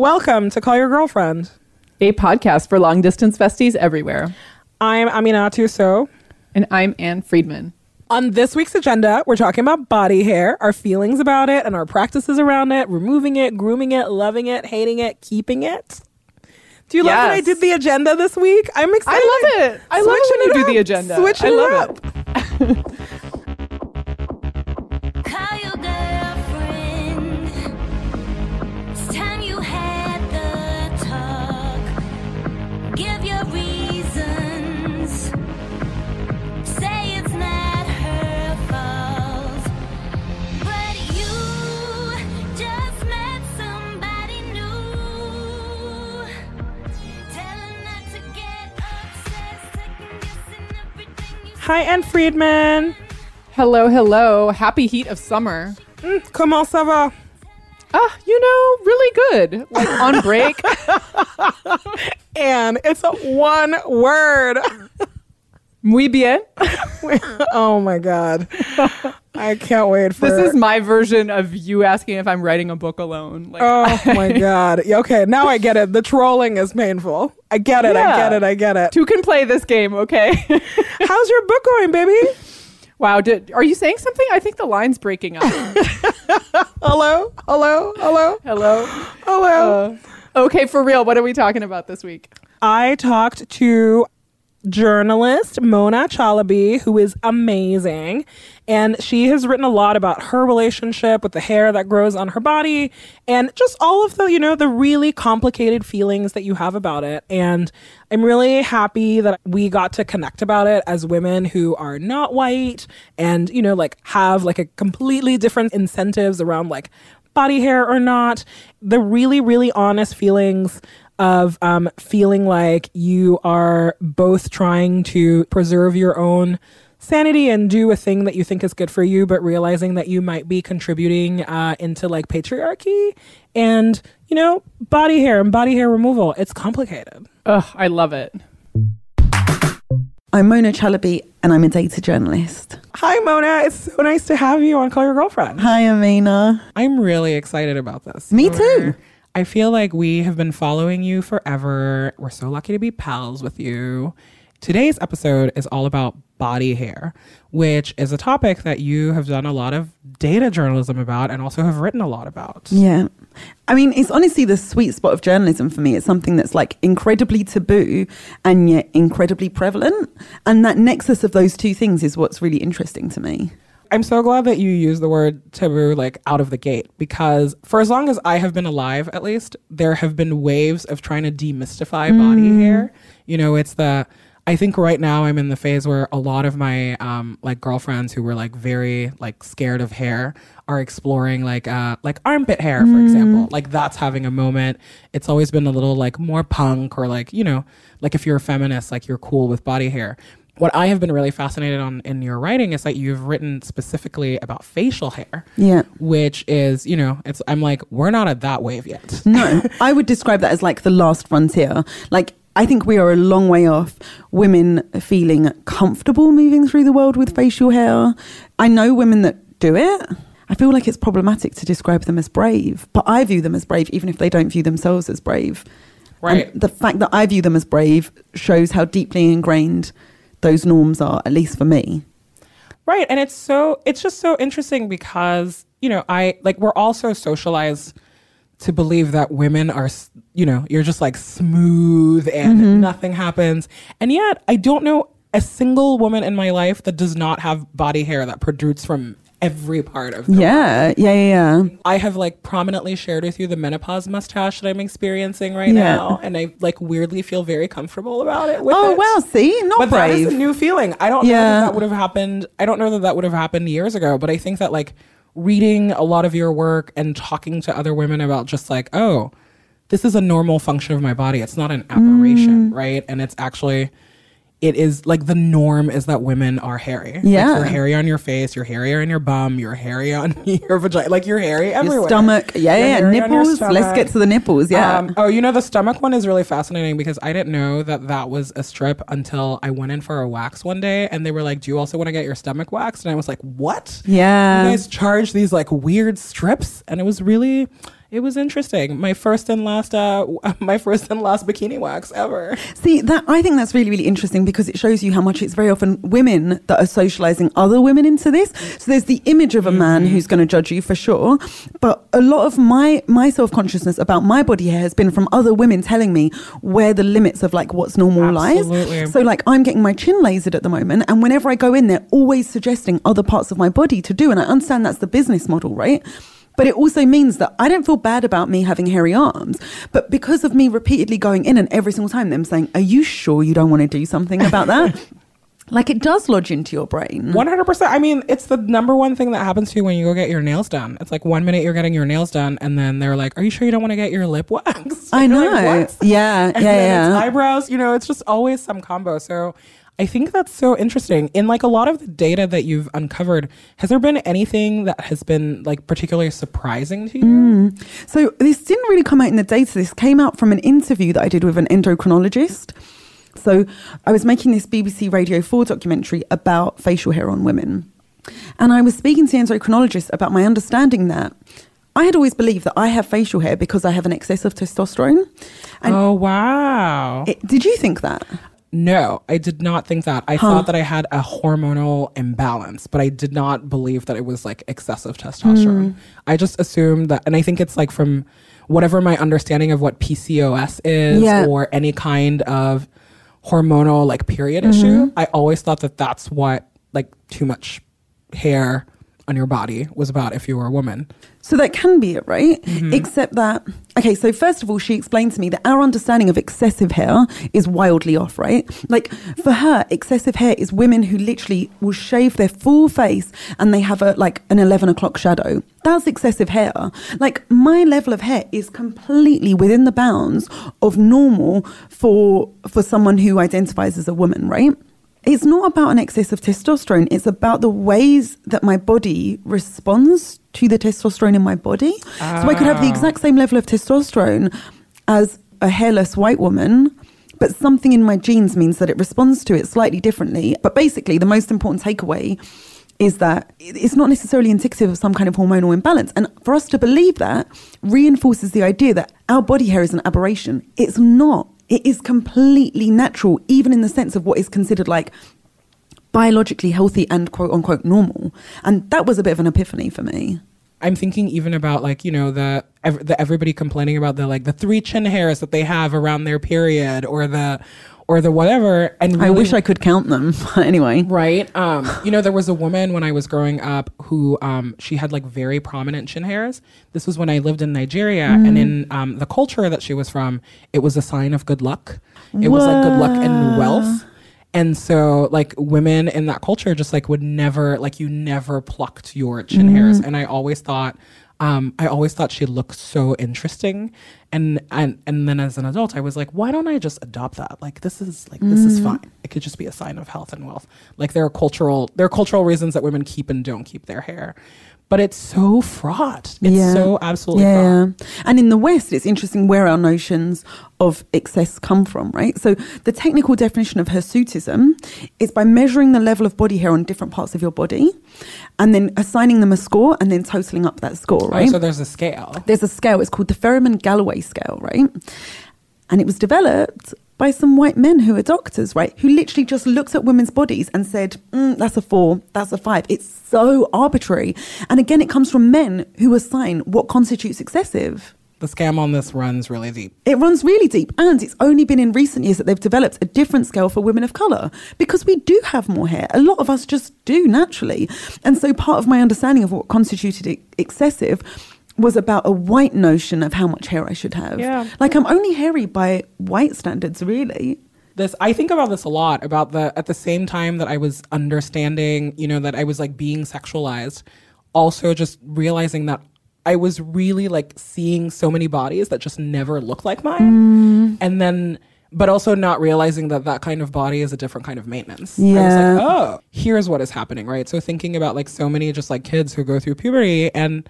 Welcome to Call Your Girlfriend. a podcast for long distance besties everywhere. I'm Aminatou Sow. And I'm Anne Friedman. On this week's agenda, we're talking about body hair, our feelings about it, and our practices around it, removing it, grooming it, loving it, hating it, keeping it. Do you love that I Yes. did the agenda this week? I'm excited. I love it. I love it Switching when you do up. the agenda. Switching I it love up. Call Hi, Anne Friedman. Hello, hello. Happy heat of summer. Comment ça va? Ah, you know, really good. Like on break. Anne, it's a one word. Muy bien. oh my God. I can't wait for This is my version of you asking if I'm writing a book alone. Like, Oh my God. Okay, now I get it. The trolling is painful. I get it. I get it. I get it. two can play this game, okay? How's your book going, baby? wow, did, are you saying something? I think the line's breaking up. Hello? Hello? Hello? hello. Hello? Uh, okay, for real, what are we talking about this week? I talked to journalist Mona Chalabi, who is amazing. And she has written a lot about her relationship with the hair that grows on her body and just all of the, you know, the really complicated feelings that you have about it. And I'm really happy that we got to connect about it as women who are not white and, you know, like have like a completely different incentives around like body hair or not. The really, really honest feelings of um, feeling like you are both trying to preserve your own sanity and do a thing that you think is good for you, but realizing that you might be contributing uh, into like patriarchy and, you know, body hair and body hair removal. It's complicated. Ugh, I love it. I'm Mona Chalabi and I'm a data journalist. Hi, Mona. It's so nice to have you on Call Your Girlfriend. Hi, Amina. I'm really excited about this. Me too. I feel like we have been following you forever. We're so lucky to be pals with you. Today's episode is all about body hair, which is a topic that you have done a lot of data journalism about and also have written a lot about. Yeah. I mean, it's honestly the sweet spot of journalism for me. It's something that's like incredibly taboo and yet incredibly prevalent. And that nexus of those two things is what's really interesting to me. I'm so glad that you use the word taboo like out of the gate because for as long as I have been alive, at least, there have been waves of trying to demystify body hair. You know, it's the I think right now I'm in the phase where a lot of my um, like girlfriends who were like very like scared of hair are exploring like uh like armpit hair for example. Like that's having a moment. It's always been a little like more punk or like you know like if you're a feminist like you're cool with body hair what I have been really fascinated on in your writing is that you've written specifically about facial hair. Yeah. Which is, you know, it's I'm like, we're not at that wave yet. No, I would describe that as like the last frontier. Like, I think we are a long way off women feeling comfortable moving through the world with facial hair. I know women that do it. I feel like it's problematic to describe them as brave, but I view them as brave even if they don't view themselves as brave. Right. And the fact that I view them as brave shows how deeply ingrained those norms are, at least for me. Right. And it's so it's just so interesting because, you know, I like we're all so socialized to believe that women are, you know, you're just like smooth and mm-hmm. nothing happens. And yet, I don't know a single woman in my life that does not have body hair that protrudes from every part of them. Yeah, yeah, yeah, yeah. I have like prominently shared with you the menopause mustache that I'm experiencing right Yeah. now, and I like weirdly feel very comfortable about it. With Oh it. wow, see, not but that is a new feeling. I don't know that that would have happened. I don't know that that would have happened years ago, but I think that like reading a lot of your work and talking to other women about just like, oh, this is a normal function of my body. It's not an Mm. aberration, right? And it's actually. It is like the norm is that women are hairy. Like, Yeah. you're hairy on your face, you're hairier on your bum, you're hairy on your vagina. Like you're hairy everywhere. Your stomach, yeah, You're yeah, hairy nipples. Let's get to the nipples. Yeah, Um, oh, you know, the stomach one is really fascinating because I didn't know that that was a strip until I went in for a wax one day and they were like, Do you also want to get your stomach waxed? And I was like, What? yeah. You guys charge these like weird strips? And it was really, it was interesting. My first and last, uh, my first and last bikini wax ever. See that I think that's really really interesting because it shows you how much it's very often women that are socializing other women into this. So there's the image of a man Mm-hmm. who's going to judge you for sure, but a lot of my my self consciousness about my body hair has been from other women telling me where the limits of like what's normal Absolutely. lies. So like I'm getting my chin lasered at the moment, and whenever I go in, they're always suggesting other parts of my body to do, and I understand that's the business model, right? But it also means that I don't feel bad about me having hairy arms. But because of me repeatedly going in and every single time them saying, Are you sure you don't want to do something about that? like it does lodge into your brain. One hundred percent. I mean, it's the number one thing that happens to you when you go get your nails done. It's like one minute you're getting your nails done, and then they're like, "Are you sure you don't want to get your lip waxed?" I know. like, Yeah, And yeah, yeah. eyebrows. You know, it's just always some combo. So. I think that's so interesting. In like a lot of the data that you've uncovered, has there been anything that has been like particularly surprising to you? Mm. So this didn't really come out in the data. This came out from an interview that I did with an endocrinologist. So I was making this BBC Radio 4 documentary about facial hair on women. And I was speaking to the endocrinologist about my understanding that I had always believed that I have facial hair because I have an excess of testosterone. And oh wow! it, did you think that? No, I did not think that. I thought that I had a hormonal imbalance, but I did not believe that it was like excessive testosterone. Hmm. I just assumed that, and I think it's like from whatever my understanding of what PCOS is Yeah. or any kind of hormonal like period mm-hmm. issue. I always thought that that's what like too much hair on your body was about if you were a woman. So that can be it, right? Mm-hmm. Except that, okay, so first of all, she explained to me that our understanding of excessive hair is wildly off, right? Like for her, excessive hair is women who literally will shave their full face and they have a like an 11 o'clock shadow. That's excessive hair. Like my level of hair is completely within the bounds of normal for for someone who identifies as a woman, right? It's not about an excess of testosterone. It's about the ways that my body responds to the testosterone in my body. So I could have the ah. exact same level of testosterone as a hairless white woman, but something in my genes means that it responds to it slightly differently. But basically, the most important takeaway is that it's not necessarily indicative of some kind of hormonal imbalance. And for us to believe that reinforces the idea that our body hair is an aberration. It's not. It is completely natural, even in the sense of what is considered like biologically healthy and quote unquote normal. And that was a bit of an epiphany for me. I'm thinking even about like you know the ev- the everybody complaining about the like the three chin hairs that they have around their period or the or the whatever. And I wish I could count them. Anyway. right. Um, you know, there was a woman when I was growing up who um, she had like very prominent chin hairs. This was when I lived in Nigeria, and in um, the culture that she was from, it was a sign of good luck. It was like good luck and wealth. And so, like, women in that culture just like would never, like, you never plucked your chin hairs. And I always thought, um, I always thought she looked so interesting. And, and, and then as an adult, I was like, why don't I just adopt that? Like, this is like, this is fine. It could just be a sign of health and wealth. Like, there are cultural, there are cultural reasons that women keep and don't keep their hair. But it's so fraught. It's so absolutely fraught. yeah. And in the West, it's interesting where our notions of excess come from, right? So the technical definition of hirsutism is by measuring the level of body hair on different parts of your body and then assigning them a score and then totaling up that score, Oh, right? so there's a scale. there's a scale. It's called the Ferriman Gallwey scale, right? And it was developed by some white men who are doctors, right? Who literally just looked at women's bodies and said, mm, "That's a four, that's a five. It's so arbitrary. And again, it comes from men who assign what constitutes excessive. The scam on this runs really deep. It runs really deep, and it's only been in recent years that they've developed a different scale for women of color because we do have more hair. A lot of us just do naturally. And so, part of my understanding of what constituted excessive was about a white notion of how much hair I should have. Yeah. Like, I'm only hairy by white standards, really. this i think about this a lot about the at the same time that i was understanding you know that i was like being sexualized also just realizing that i was really like seeing so many bodies that just never looked like mine mm. and then but also not realizing that that kind of body is a different kind of maintenance i was Yeah. like oh here's what is happening right so thinking about like so many just like kids who go through puberty and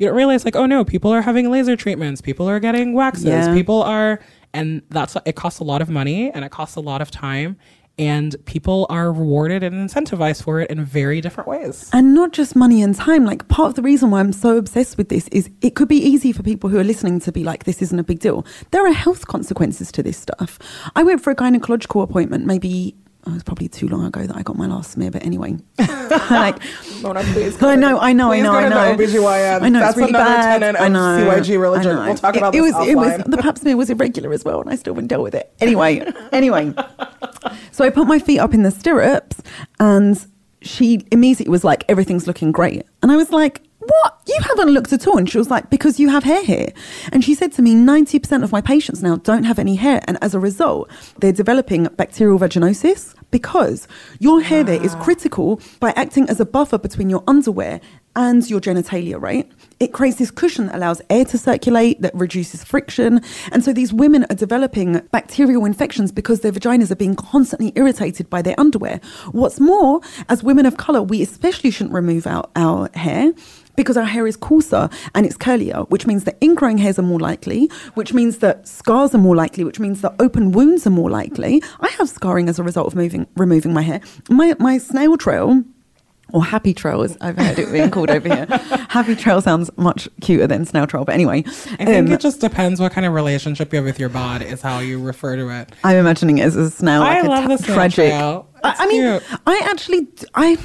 you don't realize like oh no people are having laser treatments people are getting waxes Yeah. people are and that's it costs a lot of money and it costs a lot of time and people are rewarded and incentivized for it in very different ways. And not just money and time. Like part of the reason why I'm so obsessed with this is it could be easy for people who are listening to be like, this isn't a big deal. There are health consequences to this stuff. I went for a gynecological appointment maybe. Oh, it was probably too long ago that I got my last smear, but aneway. like, Mona, please. I know, I know, I know, I know. OBGYN. I know That's it's really another bad. I of know, CYG religion. Know. We'll talk It- about it, was, it was offline. the pap smear was irregular as well, and I still wouldn't deal with it. Anyway, anyway. So I put my feet up in the stirrups, and she immediately was like, "Everything's looking great," and I was like. What? You haven't looked at all. And she was like, because you have hair here. And she said to me, 90% of my patients now don't have any hair. And as a result, they're developing bacterial vaginosis because your hair there is critical by acting as a buffer between your underwear and your genitalia, right? It creates this cushion that allows air to circulate, that reduces friction. And so these women are developing bacterial infections because their vaginas are being constantly irritated by their underwear. What's more, as women of color, we especially shouldn't remove our, our hair because our hair is coarser and it's curlier, which means that ingrowing hairs are more likely, which means that scars are more likely, which means that open wounds are more likely. I have scarring as a result of moving, removing my hair. My, my snail trail, or happy trail, as I've heard it being called over here. Happy trail sounds much cuter than snail trail, but anyway. I think um, it just depends what kind of relationship you have with your bod is how you refer to it. I'm imagining it as a snail, I like love ta- the snail tragic. trail. I, I mean. I actually, I.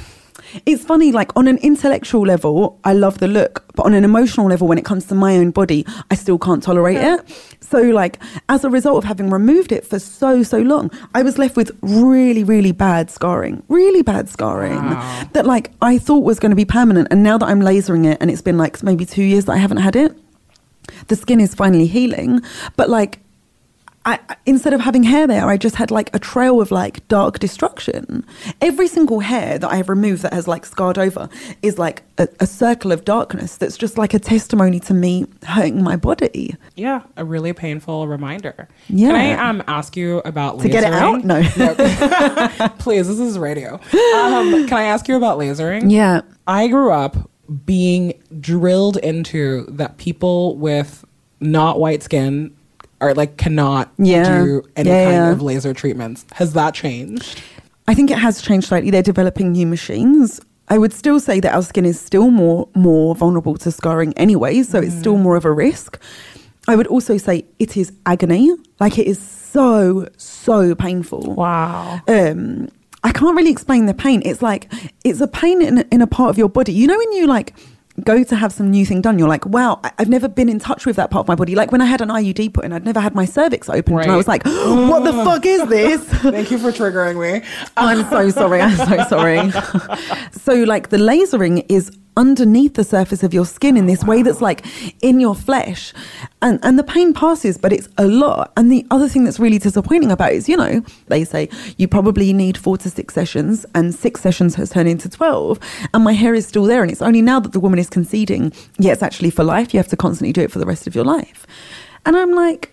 It's funny, like on an intellectual level, I love the look, but on an emotional level, when it comes to my own body, I still can't tolerate it. So, like, as a result of having removed it for so, so long, I was left with really, really bad scarring, really bad scarring Wow. that, like, I thought was going to be permanent. And now that I'm lasering it, and it's been like maybe two years that I haven't had it, the skin is finally healing. But, like, I, instead of having hair there, I just had like a trail of like dark destruction. Every single hair that I have removed that has like scarred over is like a, a circle of darkness that's just like a testimony to me hurting my body. Yeah, a really painful reminder. Yeah. Can I um ask you about lasering? To get it out? No. Please, this is radio. Um, can I ask you about lasering? Yeah. I grew up being drilled into that people with not white skin are like cannot Yeah. do any Yeah, kind yeah. of laser treatments. Has that changed? I think it has changed slightly. They're developing new machines. I would still say that our skin is still more more vulnerable to scarring anyway, so it's still more of a risk. I would also say it is agony. Like it is so so painful. Wow. um I can't really explain the pain. It's like it's a pain in in a part of your body. You know when you like go to have some new thing done, you're like, wow, I've never been in touch with that part of my body. Like when I had an IUD put in, I'd never had my cervix opened, and I was like, what the mm. fuck is this? Thank you for triggering me. I'm so sorry. I'm so sorry. so, like, the lasering is underneath the surface of your skin in this way that's like in your flesh. And, and the pain passes, but it's a lot. And the other thing that's really disappointing about it is, you know, they say you probably need four to six sessions, and six sessions has turned into 12. And my hair is still there. And it's only now that the woman is conceding, yeah, it's actually for life. You have to constantly do it for the rest of your life. And I'm like,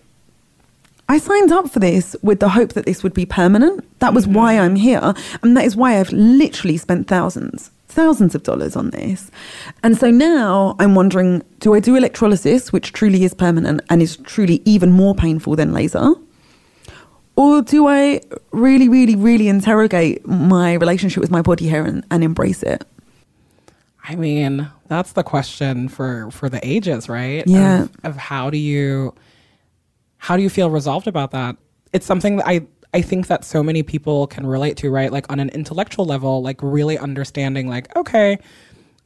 I signed up for this with the hope that this would be permanent. That was mm-hmm. why I'm here. And that is why I've literally spent thousands, thousands of dollars on this. And so now I'm wondering do I do electrolysis, which truly is permanent and is truly even more painful than laser? Or do I really, really, really interrogate my relationship with my body hair and, and embrace it? I mean, that's the question for for the ages, right? Yeah. Of, of how do you how do you feel resolved about that? It's something that I I think that so many people can relate to, right? Like on an intellectual level, like really understanding like okay,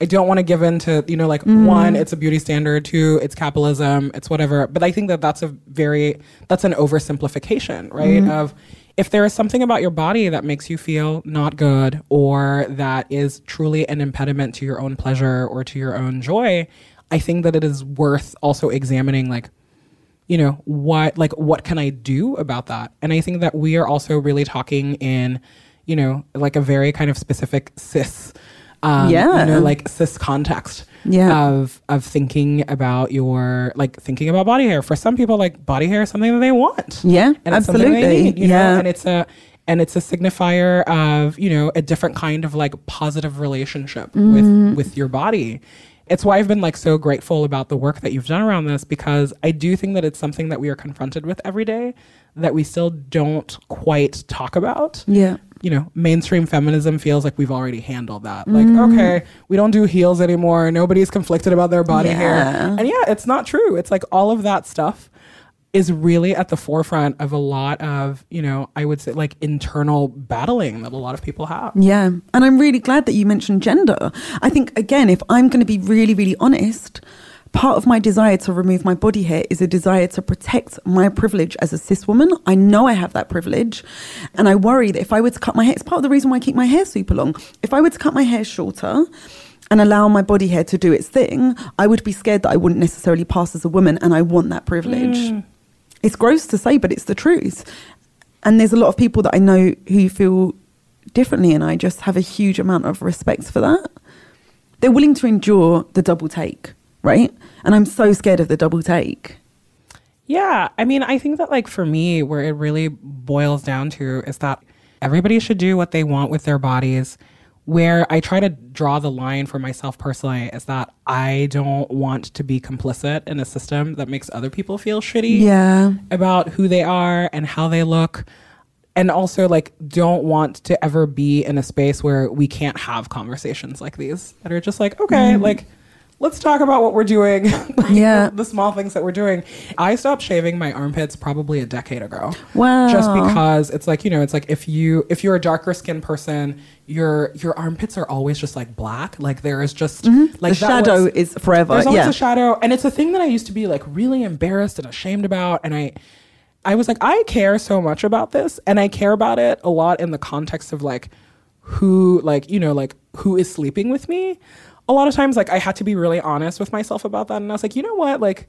I don't want to give in to, you know, like mm-hmm. one, it's a beauty standard, two, it's capitalism, it's whatever. But I think that that's a very that's an oversimplification, right? Mm-hmm. Of if there is something about your body that makes you feel not good or that is truly an impediment to your own pleasure or to your own joy, I think that it is worth also examining like you know what like what can i do about that and i think that we are also really talking in you know like a very kind of specific cis um, Yeah. you know like cis context Yeah. of of thinking about your like thinking about body hair for some people like body hair is something that they want Yeah, and absolutely. need, you Yeah. know and it's a and it's a signifier of you know a different kind of like positive relationship Mm-hmm. with with your body it's why i've been like so grateful about the work that you've done around this because i do think that it's something that we are confronted with every day that we still don't quite talk about Yeah. you know, mainstream feminism feels like we've already handled that. Like, Mm. okay, we don't do heels anymore. Nobody's conflicted about their body hair. And yeah, it's not true. It's like all of that stuff is really at the forefront of a lot of, you know, I would say like internal battling that a lot of people have. Yeah. And I'm really glad that you mentioned gender. I think, again, if I'm going to be really, really honest, part of my desire to remove my body hair is a desire to protect my privilege as a cis woman. I know I have that privilege. And I worry that if I were to cut my hair, it's part of the reason why I keep my hair super long. If I were to cut my hair shorter, and allow my body hair to do its thing, I would be scared that I wouldn't necessarily pass as a woman, and I want that privilege. Mm. It's gross to say, but it's the truth. And there's a lot of people that I know who feel differently, and I just have a huge amount of respect for that. They're willing to endure the double take, right? And I'm so scared of the double take. Yeah, I mean, I think that like for me, where it really boils down to is that everybody should do what they want with their bodies. Where I try to draw the line for myself personally is that I don't want to be complicit in a system that makes other people feel shitty Yeah. about who they are and how they look. And also, like, don't want to ever be in a space where we can't have conversations like these that are just like, okay, mm. like, let's talk about what we're doing. like, Yeah. the, the small things that we're doing. I stopped shaving my armpits probably a decade ago. Wow. Just because it's like, you know, it's like if you if you're a darker skinned person, your your armpits are always just like black. Like there is just like Mm-hmm. the that shadow was- is forever. there's always Yeah. a shadow, and it's a thing that I used to be like really embarrassed and ashamed about, and I, I was like, I care so much about this, and I care about it a lot in the context of like, who like you know like who is sleeping with me. A lot of times, like I had to be really honest with myself about that, and I was like, you know what, like.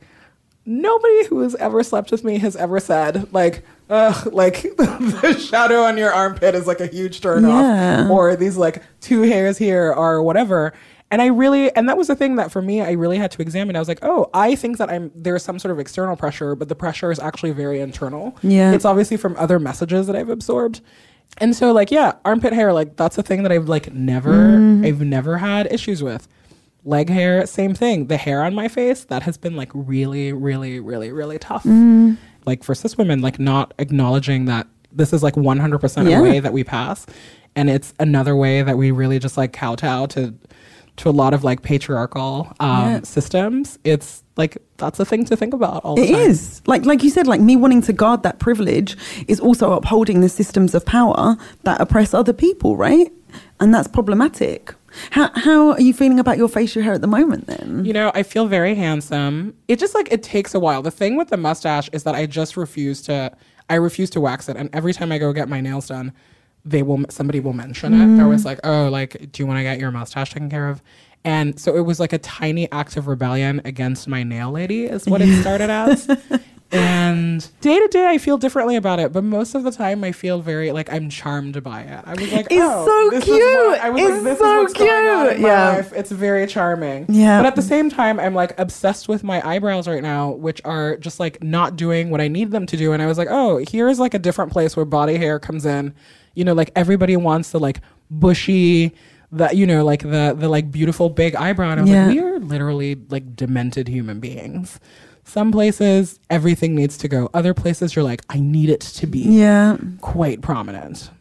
Nobody who has ever slept with me has ever said like, Ugh, like the shadow on your armpit is like a huge turn Yeah. off, or these like two hairs here, or whatever. And I really, and that was the thing that for me, I really had to examine. I was like, oh, I think that I'm there's some sort of external pressure, but the pressure is actually very internal. Yeah. it's obviously from other messages that I've absorbed. And so, like, yeah, armpit hair, like that's a thing that I've like never, mm-hmm. I've never had issues with. Leg hair, same thing. The hair on my face, that has been like really, really, really, really tough. Mm. Like for cis women, like not acknowledging that this is like 100% Yeah. a way that we pass. And it's another way that we really just like kowtow to to a lot of like patriarchal um, Yeah. systems. It's like that's a thing to think about all the It time. is like like you said, like me wanting to guard that privilege is also upholding the systems of power that oppress other people, right? And that's problematic. How how are you feeling about your facial hair at the moment? Then You know, I feel very handsome. It just like it takes a while. The thing with the mustache is that I just refuse to I refuse to wax it and every time I go get my nails done, they will somebody will mention it. They're always mm. like, "Oh, like do you want to get your mustache taken care of?" And so it was like a tiny act of rebellion against my nail lady is what it started as. And day to day, I feel differently about it, but most of the time, I feel very like I'm charmed by it. I was like, It's "Oh, so cute. what- I was It's like, "This so is what's going on in cute. my Yeah. life. It's very charming." Yeah. But at the same time, I'm like obsessed with my eyebrows right now, which are just like not doing what I need them to do. And I was like, oh, here's like a different place where body hair comes in. You know, like everybody wants the like bushy, the you know, like the the like beautiful big eyebrow. And I was Yeah. like, we are literally like demented human beings. Some places everything needs to go. Other places you're like, I need it to be yeah, quite prominent.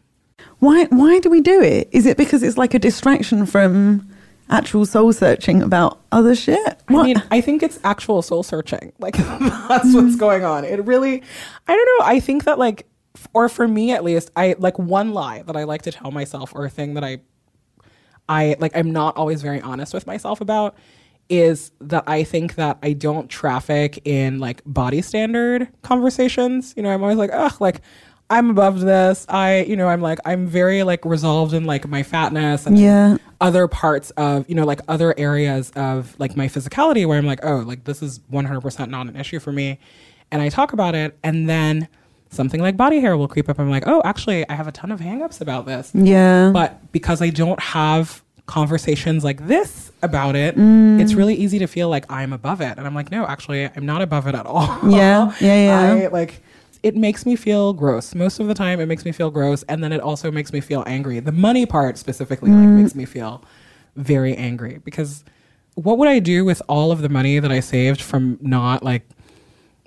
why why do we do it? Is it because it's like a distraction from actual soul searching about other shit? I mean, I think it's actual soul searching. Like that's what's mm. going on. It really, I don't know. I think that like, or for me at least, I like one lie that I like to tell myself, or a thing that I, I like, I'm not always very honest with myself about, is that I think that I don't traffic in like body standard conversations. You know, I'm always like, ugh, like. I'm above this. I, you know, I'm like, I'm very like resolved in like my fatness and Yeah. other parts of you know like other areas of like my physicality where i'm like oh like this is 100% not an issue for me and i talk about it and then something like body hair will creep up. I'm like oh actually i have a ton of hangups about this. Yeah, but because i don't have conversations like this about it Mm. it's really easy to feel like i'm above it. And i'm like no actually i'm not above it at all. Yeah, yeah, yeah. I, like it makes me feel gross. Most of the time it makes me feel gross. And then it also makes me feel angry. The money part specifically like Mm. makes me feel very angry. Because what would i do with all of the money that i saved from not like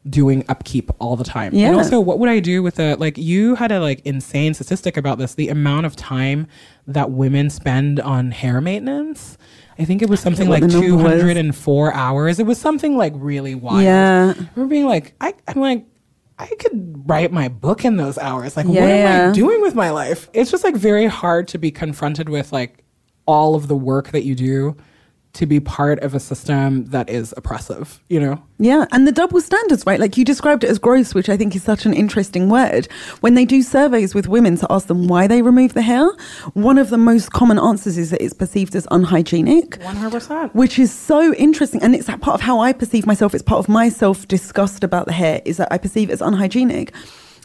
doing upkeep all the time. Yeah. And also, what would I do with a like? You had a like insane statistic about this. The amount of time that women spend on hair maintenance. I think it was something like the number was. 204 hours. It was something like really wild. Yeah. I remember being like, I, I'm like, I could write my book in those hours. Like, what am I doing with my life? It's just like very hard to be confronted with like all of the work that you do to be part of a system that is oppressive, you know? Yeah, and the double standards, right? Like you described it as gross, which I think is such an interesting word. When they do surveys with women to ask them why they remove the hair, one of the most common answers is that it's perceived as unhygienic. 100%. Which is so interesting. And it's that part of how I perceive myself. It's part of my self disgust about the hair is that I perceive it as unhygienic.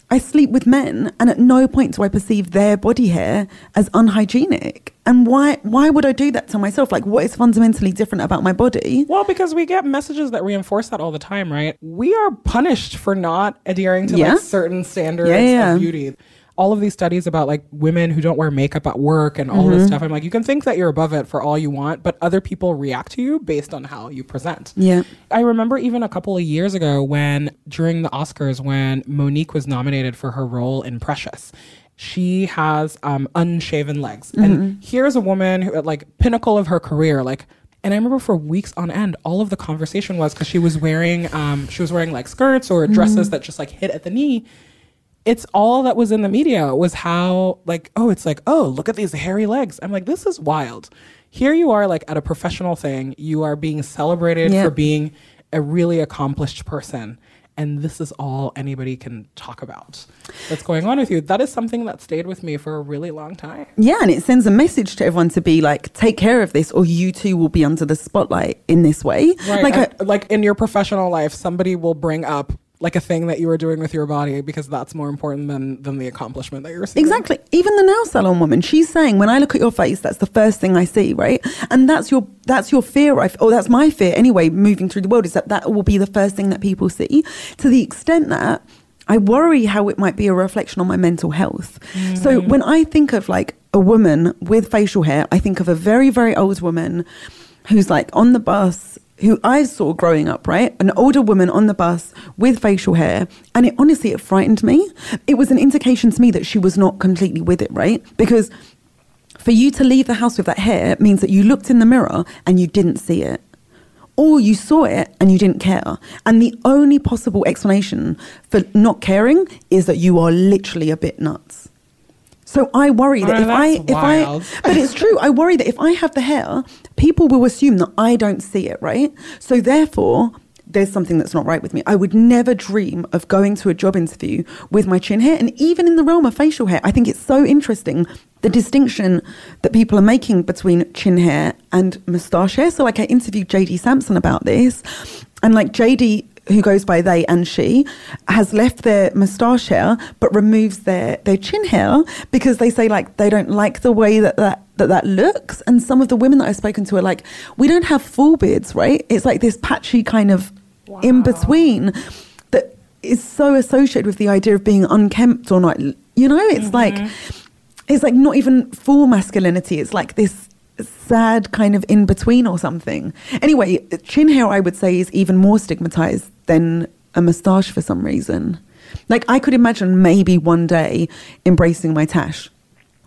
I sleep with men, and at no point do I perceive their body hair as unhygienic. And why? Why would I do that to myself? Like, what is fundamentally different about my body? Well, because we get messages that reinforce that all the time, right? We are punished for not adhering to Yeah. like certain standards Yeah, yeah. of beauty. All of these studies about like women who don't wear makeup at work and all this Mm-hmm. stuff. I'm like, you can think that you're above it for all you want, but other people react to you based on how you present. Yeah. I remember even a couple of years ago when during the Oscars when Mo'Nique was nominated for her role in Precious. She has um, unshaven legs, and here's a woman who at like pinnacle of her career, like. And I remember for weeks on end, all of the conversation was because she was wearing, um, she was wearing like skirts or dresses that just like hit at the knee. It's all that was in the media was how like, oh, it's like, oh, look at these hairy legs. I'm like, this is wild. Here you are like at a professional thing. You are being celebrated Yeah. for being a really accomplished person. And this is all anybody can talk about that's going on with you. That is something that stayed with me for a really long time. Yeah, and it sends a message to everyone to be like, take care of this, or you too will be under the spotlight in this way. Right. Like, I, like in your professional life, somebody will bring up like a thing that you were doing with your body because that's more important than than the accomplishment that you're receiving. exactly. Even the nail salon woman, she's saying, when I look at your face, that's the first thing I see, right? And that's your that's your fear, I or that's my fear anyway. Moving through the world is that that will be the first thing that people see. To the extent that I worry how it might be a reflection on my mental health. Mm-hmm. So when I think of like a woman with facial hair, I think of a very very old woman who's like on the bus who I saw growing up, right? An older woman on the bus with facial hair. And it honestly, it frightened me. It was an indication to me that she was not completely with it, right? Because for you to leave the house with that hair means that you looked in the mirror and you didn't see it. Or you saw it and you didn't care. And the only possible explanation for not caring is that you are literally a bit nuts. So I worry that Oh, if I if wild. I but it's true. I worry that if I have the hair, people will assume that I don't see it, right? So therefore, there's something that's not right with me. I would never dream of going to a job interview with my chin hair. And even in the realm of facial hair, I think it's so interesting the distinction that people are making between chin hair and moustache hair. So, like, I interviewed JD Samson about this, and like JD, who goes by they and she, has left their moustache hair but removes their, their chin hair because they say like they don't like the way that that, that that looks. And some of the women that I've spoken to are like, we don't have full beards, right? It's like this patchy kind of in between that is so associated with the idea of being unkempt or not. You know, it's mm-hmm. like it's like not even full masculinity. It's like this sad kind of in between or something. Anyway, chin hair I would say is even more stigmatized than a moustache for some reason. Like I could imagine maybe one day embracing my tash.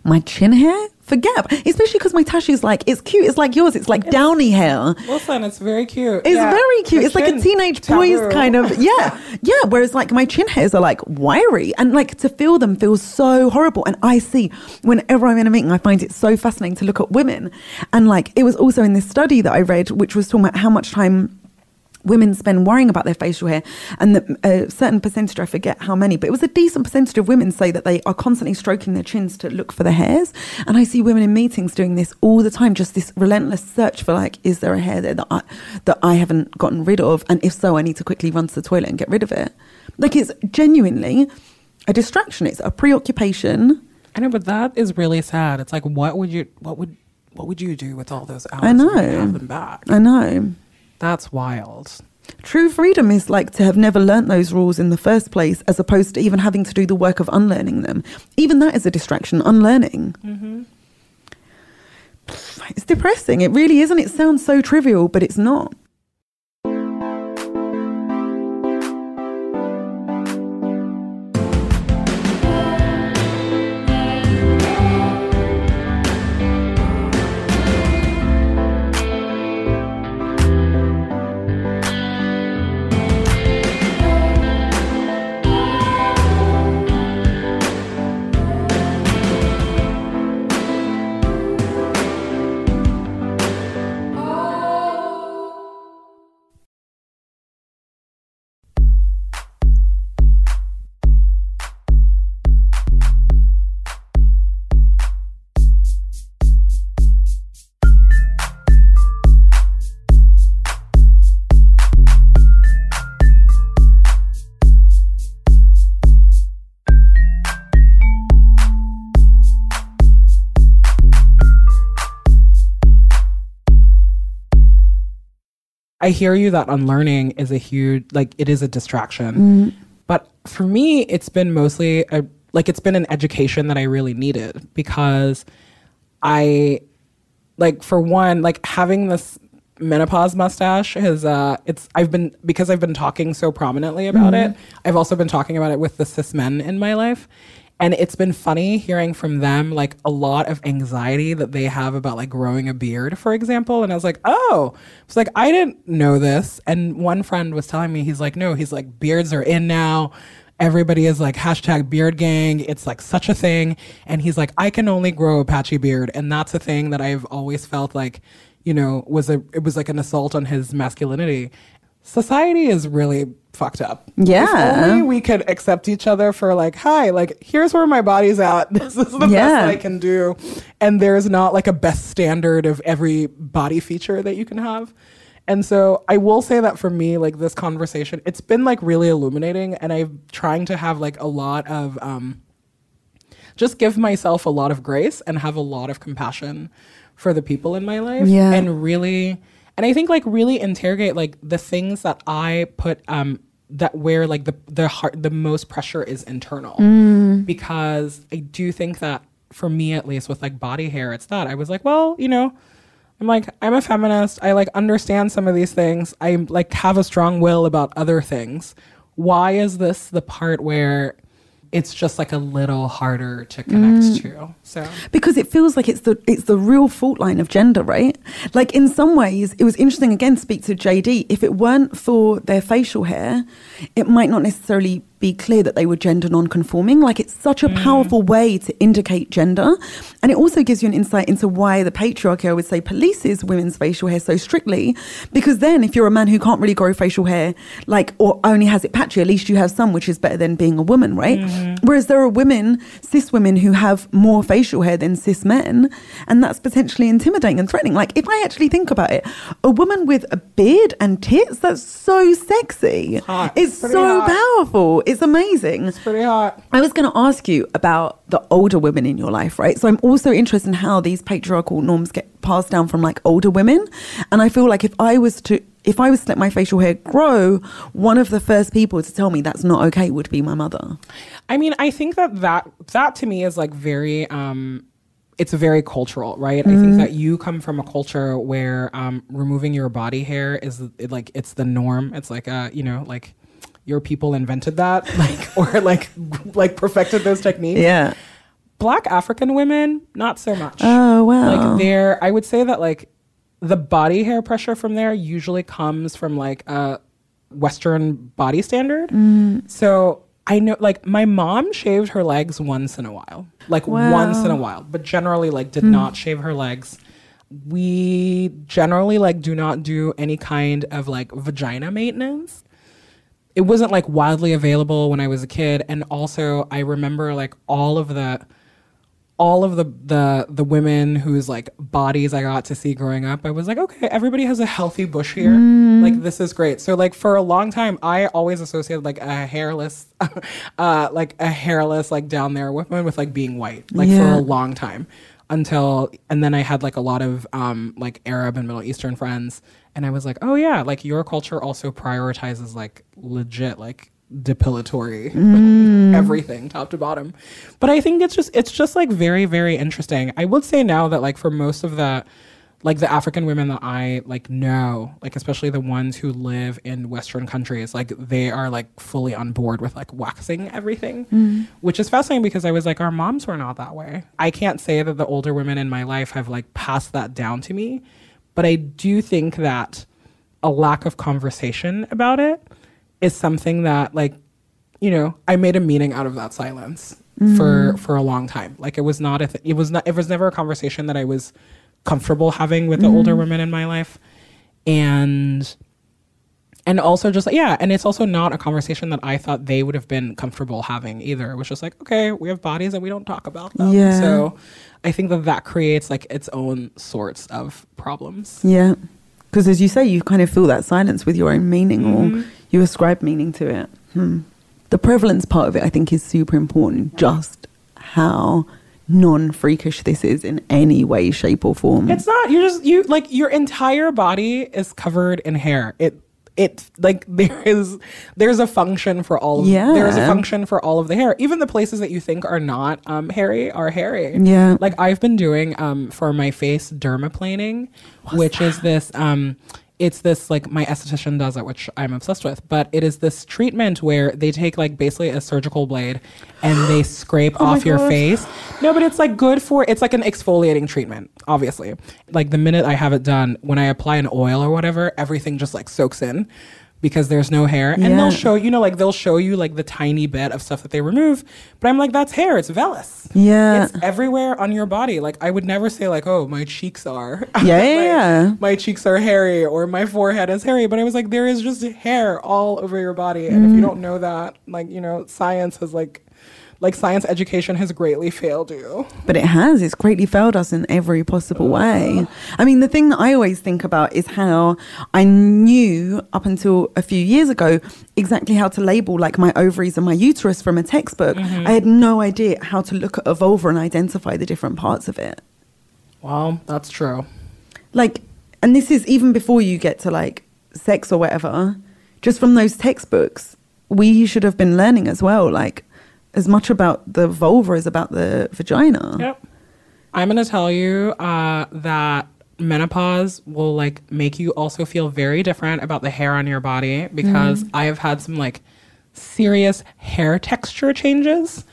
My chin hair? Forget. Especially because my tash is like it's cute. It's like yours. It's like downy hair. Listen, it's very cute. It's Yeah. very cute. The It's like a teenage boys taboo. kind of yeah, yeah. Whereas like my chin hairs are like wiry, and like to feel them feels so horrible. And I see whenever I'm in a meeting, I find it so fascinating to look at women. And like it was also in this study that I read, which was talking about how much time women spend worrying about their facial hair and that a certain percentage i forget how many but it was a decent percentage of women say that they are constantly stroking their chins to look for the hairs and i see women in meetings doing this all the time just this relentless search for like is there a hair there that i that i haven't gotten rid of and if so i need to quickly run to the toilet and get rid of it like it's genuinely a distraction it's a preoccupation I know, but that is really sad. It's like, what would you, what would, what would you do with all those hours? I know. Have them back. i know That's wild. True freedom is like to have never learnt those rules in the first place, as opposed to even having to do the work of unlearning them. Even that is a distraction, unlearning. Mm-hmm. It's depressing. It really isn't. It sounds so trivial, but it's not. I hear you that unlearning is a huge like it is a distraction. But for me, it's been mostly a like it's been an education that I really needed because I like for one, like having this menopause mustache has uh it's I've been because I've been talking so prominently about it, I've also been talking about it with the cis men in my life. And it's been funny hearing from them like a lot of anxiety that they have about like growing a beard, for example. And I was like, oh, it's like I didn't know this. And one friend was telling me, he's like, no, he's like, beards are in now. Everybody is like hashtag beard gang. It's like such a thing. And he's like, I can only grow a patchy beard. And that's a thing that I've always felt like, you know, was a, it was like an assault on his masculinity. Society is really fucked up. Yeah. If only we could accept each other for like, hi, like, here's where my body's at. This is the Yeah. best I can do. And there's not like a best standard of every body feature that you can have. And so I will say that for me, like this conversation, it's been like really illuminating and I'm trying to have like a lot of um just give myself a lot of grace and have a lot of compassion for the people in my life Yeah. and really and i think like really interrogate like the things that i put um that where like the the heart the most pressure is internal. Mm. Because i do think that for me at least with like body hair it's that. I was like well you know i'm like i'm a feminist. I like understand some of these things. I like have a strong will about other things. Why is this the part where it's just like a little harder to connect mm. to so because it feels like it's the it's the real fault line of gender, right? Like in some ways, it was interesting again. to Speak to JD. If it weren't for their facial hair, it might not necessarily be clear that they were gender non-conforming. Like it's such a mm. powerful way to indicate gender, and it also gives you an insight into why the patriarchy, I would say, polices women's facial hair so strictly. Because then, if you're a man who can't really grow facial hair, like or only has it patchy, at least you have some, which is better than being a woman, right? Mm-hmm. Whereas there are women, cis women, who have more facial hair than cis men, and that's potentially intimidating and threatening. Like if I actually think about it, a woman with a beard and tits, that's so sexy. It's so hot. powerful. It's amazing. It's pretty hot I was going to ask you about the older women in your life, right? So I'm also interested in how these patriarchal norms get passed down from like older women. And I feel like if I was to if I was to let my facial hair grow, one of the first people to tell me that's not okay would be my mother. I mean, I think that that that to me is like very um it's very cultural, right? I think that you come from a culture where um removing your body hair is it, like it's the norm. It's like uh, you know, like your people invented that like or like like perfected those techniques. Yeah. Black African women, not so much. Oh wow. like there i would say that like the body hair pressure from there usually comes from like a western body standard mm. so i know like my mom shaved her legs once in a while like Wow. once in a while but generally like did mm. not shave her legs we generally like do not do any kind of like vagina maintenance it wasn't like wildly available when I was a kid, and also I remember like all of the all of the the the women whose like bodies I got to see growing up. I was like, okay, everybody has a healthy bush here. Like this is great. So like for a long time, I always associated like a hairless, uh, like a hairless like down there woman with like being white, like for a long time until and then I had like a lot of um like Arab and Middle Eastern friends and I was like, "Oh yeah, like your culture also prioritizes like legit like depilatory like, everything top to bottom." But I think it's just it's just like very very interesting. I would say now that like for most of the like the African women that I like know, like especially the ones who live in Western countries, like they are like fully on board with like waxing everything, mm. which is fascinating because I was like, our moms were not that way. I can't say that the older women in my life have like passed that down to me, but I do think that a lack of conversation about it is something that like you know i made a meaning out of that silence for mm. for a long time. Like it was not a th- it was not it was never a conversation that i was comfortable having with the older women in my life and and also just like yeah and it's also not a conversation that i thought they would have been comfortable having either it was just like okay we have bodies and we don't talk about them Yeah. so i think that that creates like its own sorts of problems Yeah. Because as you say, you kind of feel that silence with your own meaning or you ascribe meaning to it. Hmm. The prevalence part of it, I think, is super important. Just how non-freakish this is in any way, shape, or form. It's not. You're just you like your entire body is covered in hair. It it like there is there's a function for all of Yeah. there is a function for all of the hair. Even the places that you think are not um hairy are hairy. Yeah. Like I've been doing um for my face dermaplaning, which is this um it's this like my esthetician does it, which I'm obsessed with. But it is this treatment where they take like basically a surgical blade and they scrape oh off your God. face. No, but it's like good for it's like an exfoliating treatment, obviously. Like the minute I have it done, when I apply an oil or whatever, everything just like soaks in because there's no hair. And Yeah. they'll show you know, like they'll show you like the tiny bit of stuff that they remove. But I'm like, that's hair, it's vellus. Yeah. It's everywhere on your body. Like I would never say like, oh, my cheeks are Yeah, yeah, my, yeah. my cheeks are hairy or my forehead is hairy. But I was like, there is just hair all over your body. And Mm. if you don't know that, like, you know, science has like like science education has greatly failed you. But it has. It's greatly failed us in every possible way. I mean, the thing that I always think about is how I knew up until a few years ago exactly how to label like my ovaries and my uterus from a textbook. Mm-hmm. I had no idea how to look at a vulva and identify the different parts of it. Well, that's true. Like, and this is even before you get to like sex or whatever, just from those textbooks, we should have been learning as well, like as much about the vulva as about the vagina. Yep. I'm gonna tell you uh, that menopause will like make you also feel very different about the hair on your body because I have had some like serious hair texture changes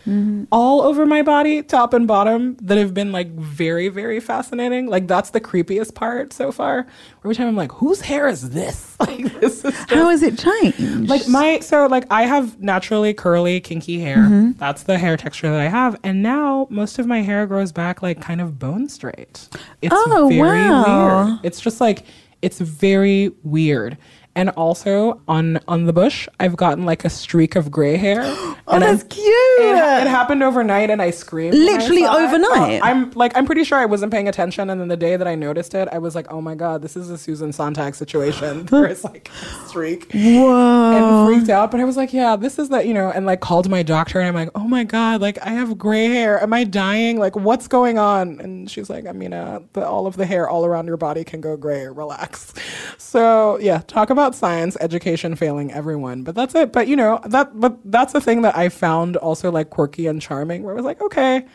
all over my body, top and bottom, that have been like very, very fascinating. Like that's the creepiest part so far. Every time I'm like, whose hair is this? Like this is just How has it changed? like my so like I have naturally curly kinky hair. Mm-hmm. That's the hair texture that I have, and now most of my hair grows back like kind of bone straight. It's Oh, very wow. weird. It's just like it's very weird. And also on on the bush, I've gotten like a streak of gray hair. oh, and that's I'm- cute. it, it happened overnight, and I screamed. when I Literally overnight? Oh, I'm like, I'm pretty sure I wasn't paying attention, and then the day that I noticed it, I was like, oh my god, this is a Susan Sontag situation. Where it's like a streak Whoa. and freaked out. But I was like, yeah, this is the, you know, and like called my doctor and I'm like, oh my God, like I have gray hair. Am I dying? Like, what's going on? And she's like, I mean, uh, the, all of the hair all around your body can go gray. Relax. So yeah, talk about science, education failing everyone. But that's it. But you know, that, but that's the thing that I found also like quirky and charming where I was like, okay,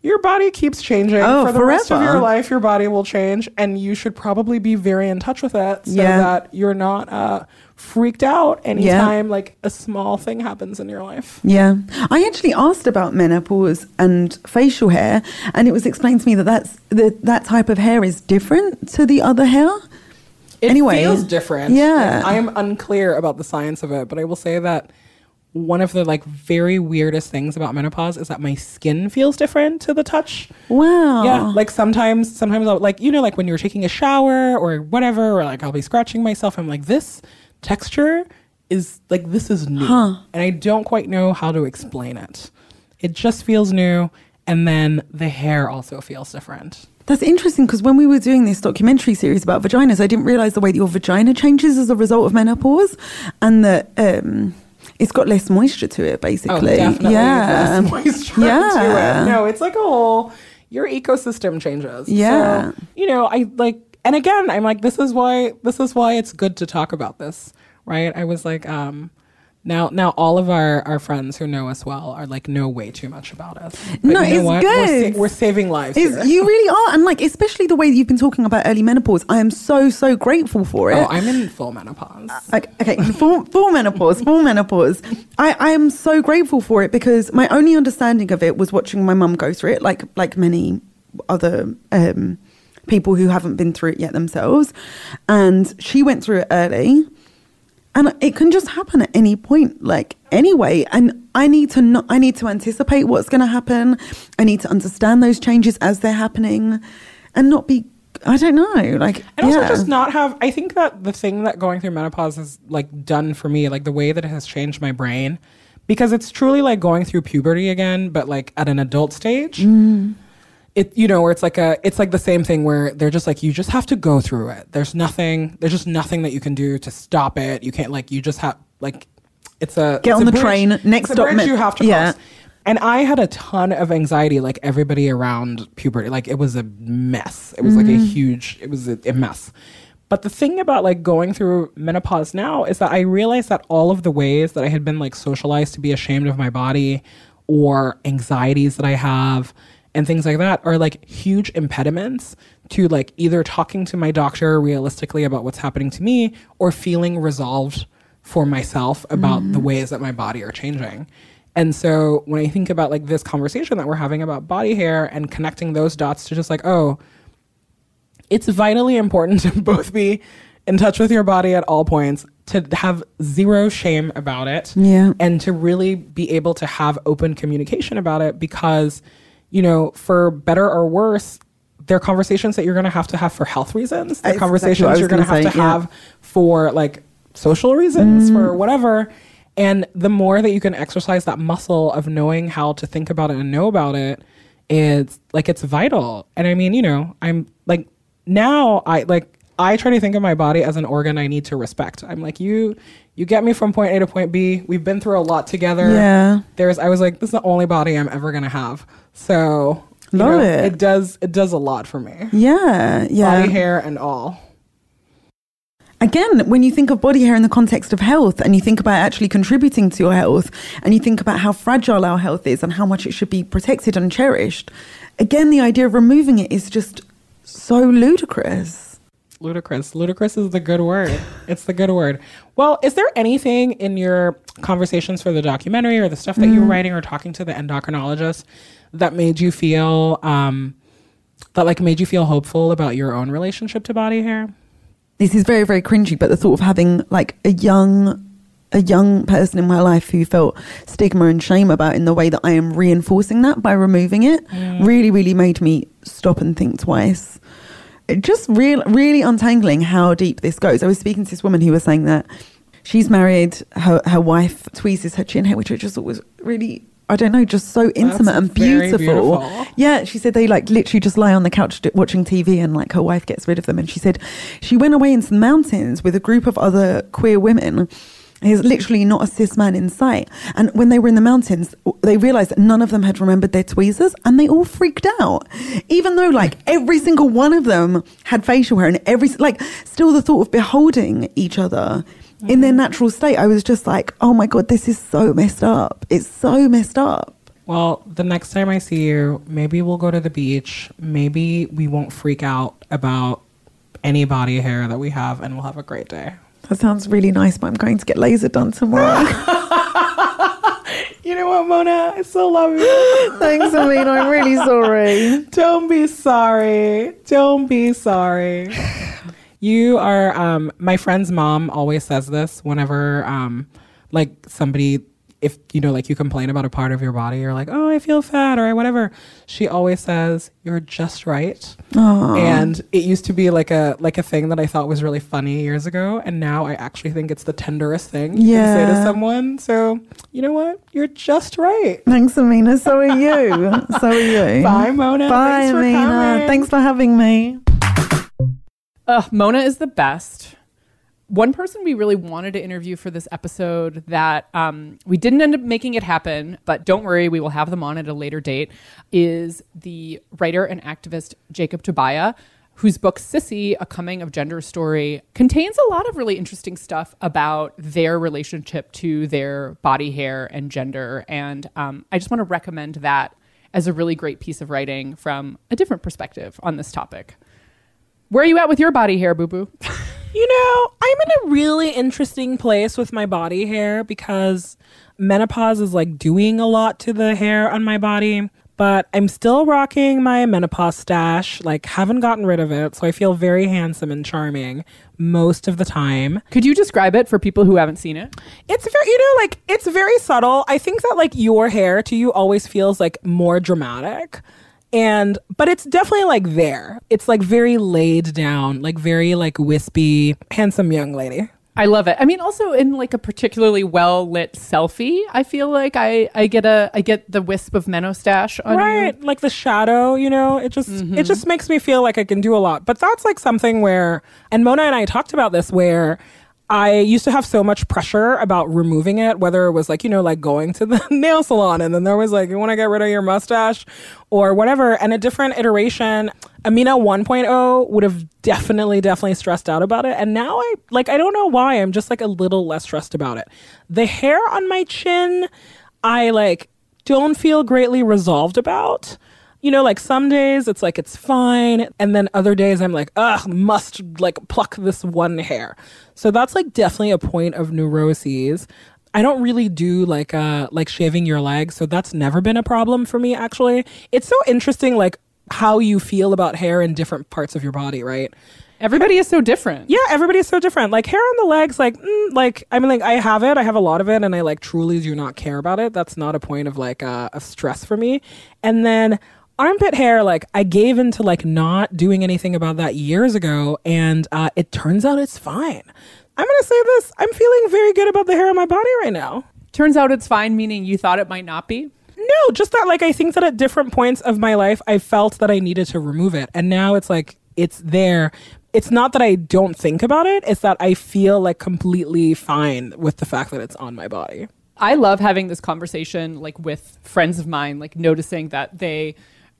your body keeps changing Oh, for the rest of your life. Your body will change, and you should probably be very in touch with it so Yeah. that you're not uh, freaked out anytime like a small thing happens in your life. Yeah. I actually asked about menopause and facial hair, and it was explained to me that that's, that, that type of hair is different to the other hair. It Anyway, feels different. yeah. I am unclear about the science of it, but I will say that one of the like very weirdest things about menopause is that my skin feels different to the touch. Wow. Yeah, like sometimes, sometimes I'll like you know like when you're taking a shower or whatever, or like I'll be scratching myself. I'm like this texture is like this is new, and I don't quite know how to explain it. It just feels new, and then the hair also feels different. That's interesting because when we were doing this documentary series about vaginas, I didn't realize the way that your vagina changes as a result of menopause and that um, it's got less moisture to it, basically. Oh, definitely. Yeah. Less moisture Yeah. to it. No, it's like a whole your ecosystem changes. Yeah. So, you know, I like and again, I'm like, this is why this is why it's good to talk about this. Right? I was like, um now now all of our, our friends who know us well are like know way too much about us. But No, you know it's what? We're, good. sa- we're saving lives. You really are. And like, especially the way that you've been talking about early menopause, I am so, so grateful for it. oh, I'm in full menopause. Okay, okay. full, full menopause, full menopause. I, I am so grateful for it because my only understanding of it was watching my mum go through it, like like many other um, people who haven't been through it yet themselves. And she went through it early, and it can just happen at any point, like anyway. And I need to not, I need to anticipate what's going to happen. I need to understand those changes as they're happening, and not be. I don't know, like And also yeah. just not have I think that the thing that going through menopause has like done for me, like the way that it has changed my brain, because it's truly like going through puberty again, but like at an adult stage. Mm. It you know, where it's like a it's like the same thing where they're just like you just have to go through it. There's nothing there's just nothing that you can do to stop it. You can't like you just have like it's a Get it's on the train, next stop you have to yeah. cross. And I had a ton of anxiety, like everybody around puberty. Like it was a mess. It was like a mm-hmm. huge, it was a, a mess. But the thing about like going through menopause now is that I realized that all of the ways that I had been like socialized to be ashamed of my body or anxieties that I have and things like that are like huge impediments to like either talking to my doctor realistically about what's happening to me or feeling resolved for myself about the mm-hmm. ways that my body are changing. And so when I think about like this conversation that we're having about body hair and connecting those dots to just like, oh, it's vitally important to both be in touch with your body at all points, to have zero shame about it, Yeah. and to really be able to have open communication about it because, you know, for better or worse, they're conversations that you're going to have to have for health reasons. They're exactly conversations what you're going to gonna have to yeah. have for like social reasons, for Mm. whatever. And the more that you can exercise that muscle of knowing how to think about it and know about it, it's like it's vital. And I mean, you know, I'm like now I like I try to think of my body as an organ I need to respect. I'm like you you get me from point A to point B. We've been through a lot together. Yeah. There's I was like this is the only body I'm ever going to have. So Love know, it. it does it does a lot for me. Yeah, yeah. Body hair and all. Again, when you think of body hair in the context of health and you think about actually contributing to your health and you think about how fragile our health is and how much it should be protected and cherished, again, the idea of removing it is just so ludicrous. Ludicrous. Ludicrous is the good word. It's the good word. Well, is there anything in your conversations for the documentary or the stuff that you were writing or talking to the endocrinologist that made you feel um, that like made you feel hopeful about your own relationship to body hair? This is very, very cringy, but the thought of having like a young a young person in my life who felt stigma and shame about in the way that I am reinforcing that by removing it really, really made me stop and think twice. Just real, really untangling how deep this goes. I was speaking to this woman who was saying that she's married, her her wife tweezes her chin hair, which I just thought was really, I don't know, just so intimate and beautiful. beautiful. Yeah, she said they like literally just lie on the couch watching TV and like her wife gets rid of them. And she said she went away into the mountains with a group of other queer women. There's literally not a cis man in sight. And when they were in the mountains, they realized that none of them had remembered their tweezers and they all freaked out. Even though like every single one of them had facial hair and every, like still the thought of beholding each other in their mm. natural state, I was just like, oh my God, this is so messed up. It's so messed up. Well, the next time I see you, maybe we'll go to the beach. Maybe we won't freak out about any body hair that we have and we'll have a great day. That sounds really nice, but I'm going to get laser done tomorrow. You know what, Mona? I still love you. Thanks, Amin. I'm really sorry. Don't be sorry. Don't be sorry. You are um my friend's mom always says this whenever um like somebody if you know like you complain about a part of your body you're like, "Oh, I feel fat" or whatever. She always says, "You're just right." And it used to be like a like a thing that I thought was really funny years ago and now I actually think it's the tenderest thing you can say to someone. So, you know what? You're just right. Thanks, Amina. So are you. So are you. Bye, Mona. Bye, Thanks for Amina. coming. Thanks for having me. Ugh, Mona is the best. One person we really wanted to interview for this episode that um, we didn't end up making it happen, but don't worry, we will have them on at a later date, is the writer and activist Jacob Tobia, whose book Sissy, A Coming of Gender Story, contains a lot of really interesting stuff about their relationship to their body hair and gender. And um, I just want to recommend that as a really great piece of writing from a different perspective on this topic. Where are you at with your body hair, boo boo? You know, I'm in a really interesting place with my body hair because menopause is like doing a lot to the hair on my body, but I'm still rocking my menopause stash, like haven't gotten rid of it, so I feel very handsome and charming most of the time. Could you describe it for people who haven't seen it? It's very, you know, like it's very subtle. I think that like your hair to you always feels like more dramatic. And but it's definitely like there. It's like very laid down, like very like wispy, handsome young lady. I love it. I mean, also in like a particularly well lit selfie, I feel like I, I get a I get the wisp of menostache on right you. like the shadow you know it just it mm-hmm. just makes me feel like i can do a lot but that's like something where and mona and i talked about this where I used to have so much pressure about removing it, whether it was like, you know, like going to the nail salon and then there was like, you want to get rid of your mustache or whatever. And a different iteration, Amina 1.0 would have definitely, definitely stressed out about it. And now I, like, I don't know why. I'm just like a little less stressed about it. The hair on my chin, I like don't feel greatly resolved about you know, like some days it's like it's fine, and then other days I'm like, ugh, must like pluck this one hair. So that's like definitely a point of neuroses. I don't really do like uh like shaving your legs, so that's never been a problem for me actually. It's so interesting like how you feel about hair in different parts of your body, right? Everybody is so different. Yeah, everybody's so different. Like hair on the legs, like, mm, like I mean, like I have it, I have a lot of it, and I like truly do not care about it. That's not a point of like uh, of stress for me. And then armpit hair, like I gave into like not doing anything about that years ago, and uh, it turns out it's fine. I'm gonna say this: I'm feeling very good about the hair on my body right now. Turns out it's fine, meaning you thought it might not be. No, just that like I think that at different points of my life I felt that I needed to remove it. And now it's like it's there. It's not that I don't think about it, it's that I feel like completely fine with the fact that it's on my body. I love having this conversation like with friends of mine, like noticing that they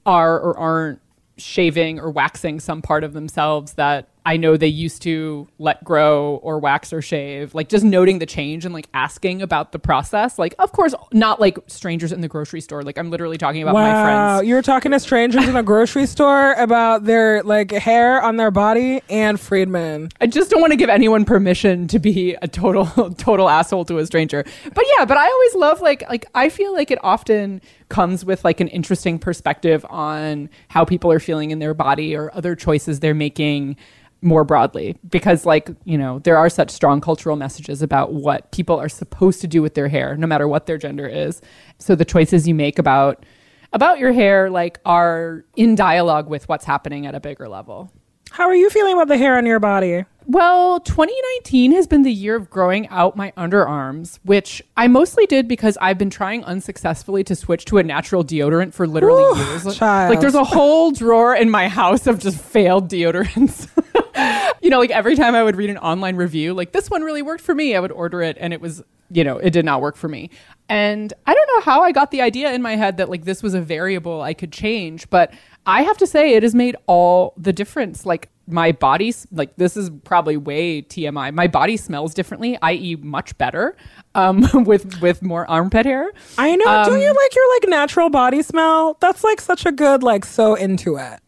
are or aren't shaving or waxing some part of themselves that I know they used to let grow or wax or shave. Like just noting the change and like asking about the process. Like, of course, not like strangers in the grocery store. Like, I'm literally talking about my Wow, friends. you're talking to strangers in a grocery store about their like hair on their body and Friedman. I just don't want to give anyone permission to be a total total asshole to a stranger. But yeah, but I always love like like I feel like it often comes with like an interesting perspective on how people are feeling in their body or other choices they're making more broadly. Because like you know there are such strong cultural messages about what people are supposed to do with their hair no matter what their gender is. So the choices you make about about your hair like are in dialogue with what's happening at a bigger level. How are you feeling about the hair on your body? Well, 2019 has been the year of growing out my underarms, which I mostly did because I've been trying unsuccessfully to switch to a natural deodorant for literally Ooh, years. child. Like, there's a whole drawer in my house of just failed deodorants. you know, like every time I would read an online review, like this one really worked for me, I would order it and it was, you know, it did not work for me. And I don't know how I got the idea in my head that like this was a variable I could change, but I have to say it has made all the difference. Like my body, like this is probably way TMI. My body smells differently, i.e., much better um, with with more armpit hair. I know. Um, don't you like your like natural body smell? That's like such a good like so into it.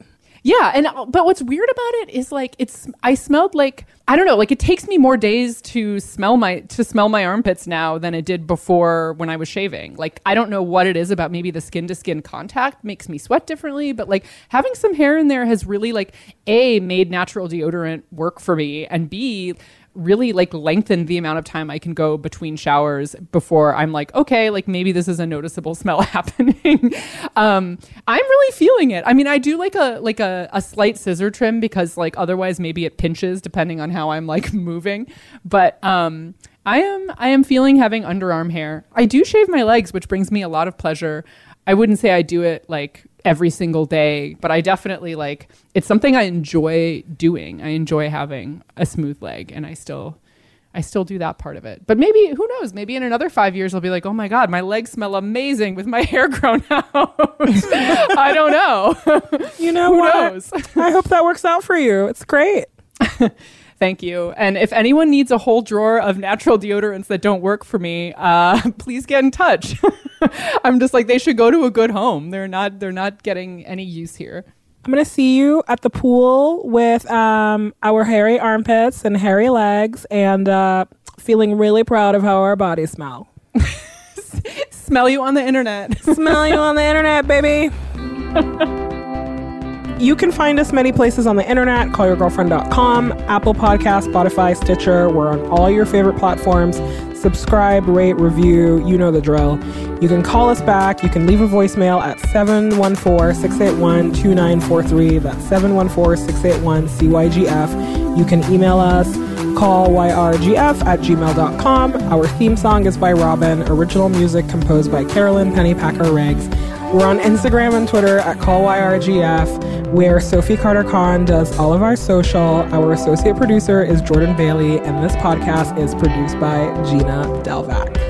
Yeah, and uh, but what's weird about it is like it's I smelled like I don't know, like it takes me more days to smell my to smell my armpits now than it did before when I was shaving. Like I don't know what it is about maybe the skin to skin contact makes me sweat differently, but like having some hair in there has really like A made natural deodorant work for me and B really like lengthened the amount of time I can go between showers before I'm like, okay, like maybe this is a noticeable smell happening. um, I'm really feeling it. I mean, I do like a like a, a slight scissor trim because like otherwise maybe it pinches depending on how I'm like moving. But um I am I am feeling having underarm hair. I do shave my legs, which brings me a lot of pleasure. I wouldn't say I do it like every single day, but I definitely like it's something I enjoy doing. I enjoy having a smooth leg and I still I still do that part of it. But maybe who knows, maybe in another 5 years I'll be like, "Oh my god, my legs smell amazing with my hair grown out." I don't know. You know Who what? knows? I hope that works out for you. It's great. Thank you. And if anyone needs a whole drawer of natural deodorants that don't work for me, uh, please get in touch. I'm just like they should go to a good home. They're not they're not getting any use here. I'm gonna see you at the pool with um, our hairy armpits and hairy legs, and uh, feeling really proud of how our bodies smell. Smell you on the internet. Smell you on the internet, baby. You can find us many places on the internet, callyourgirlfriend.com, Apple Podcast, Spotify, Stitcher. We're on all your favorite platforms. Subscribe, rate, review, you know the drill. You can call us back. You can leave a voicemail at 714-681-2943. That's 714-681-CYGF. You can email us, callyrgf at gmail.com. Our theme song is by Robyn. Original music composed by Carolyn Pennypacker Riggs. We're on Instagram and Twitter at callyrgf. where Sophie Carter-Kahn does all of our social. Our associate producer is Jordan Bailey, and this podcast is produced by Gina Delvac.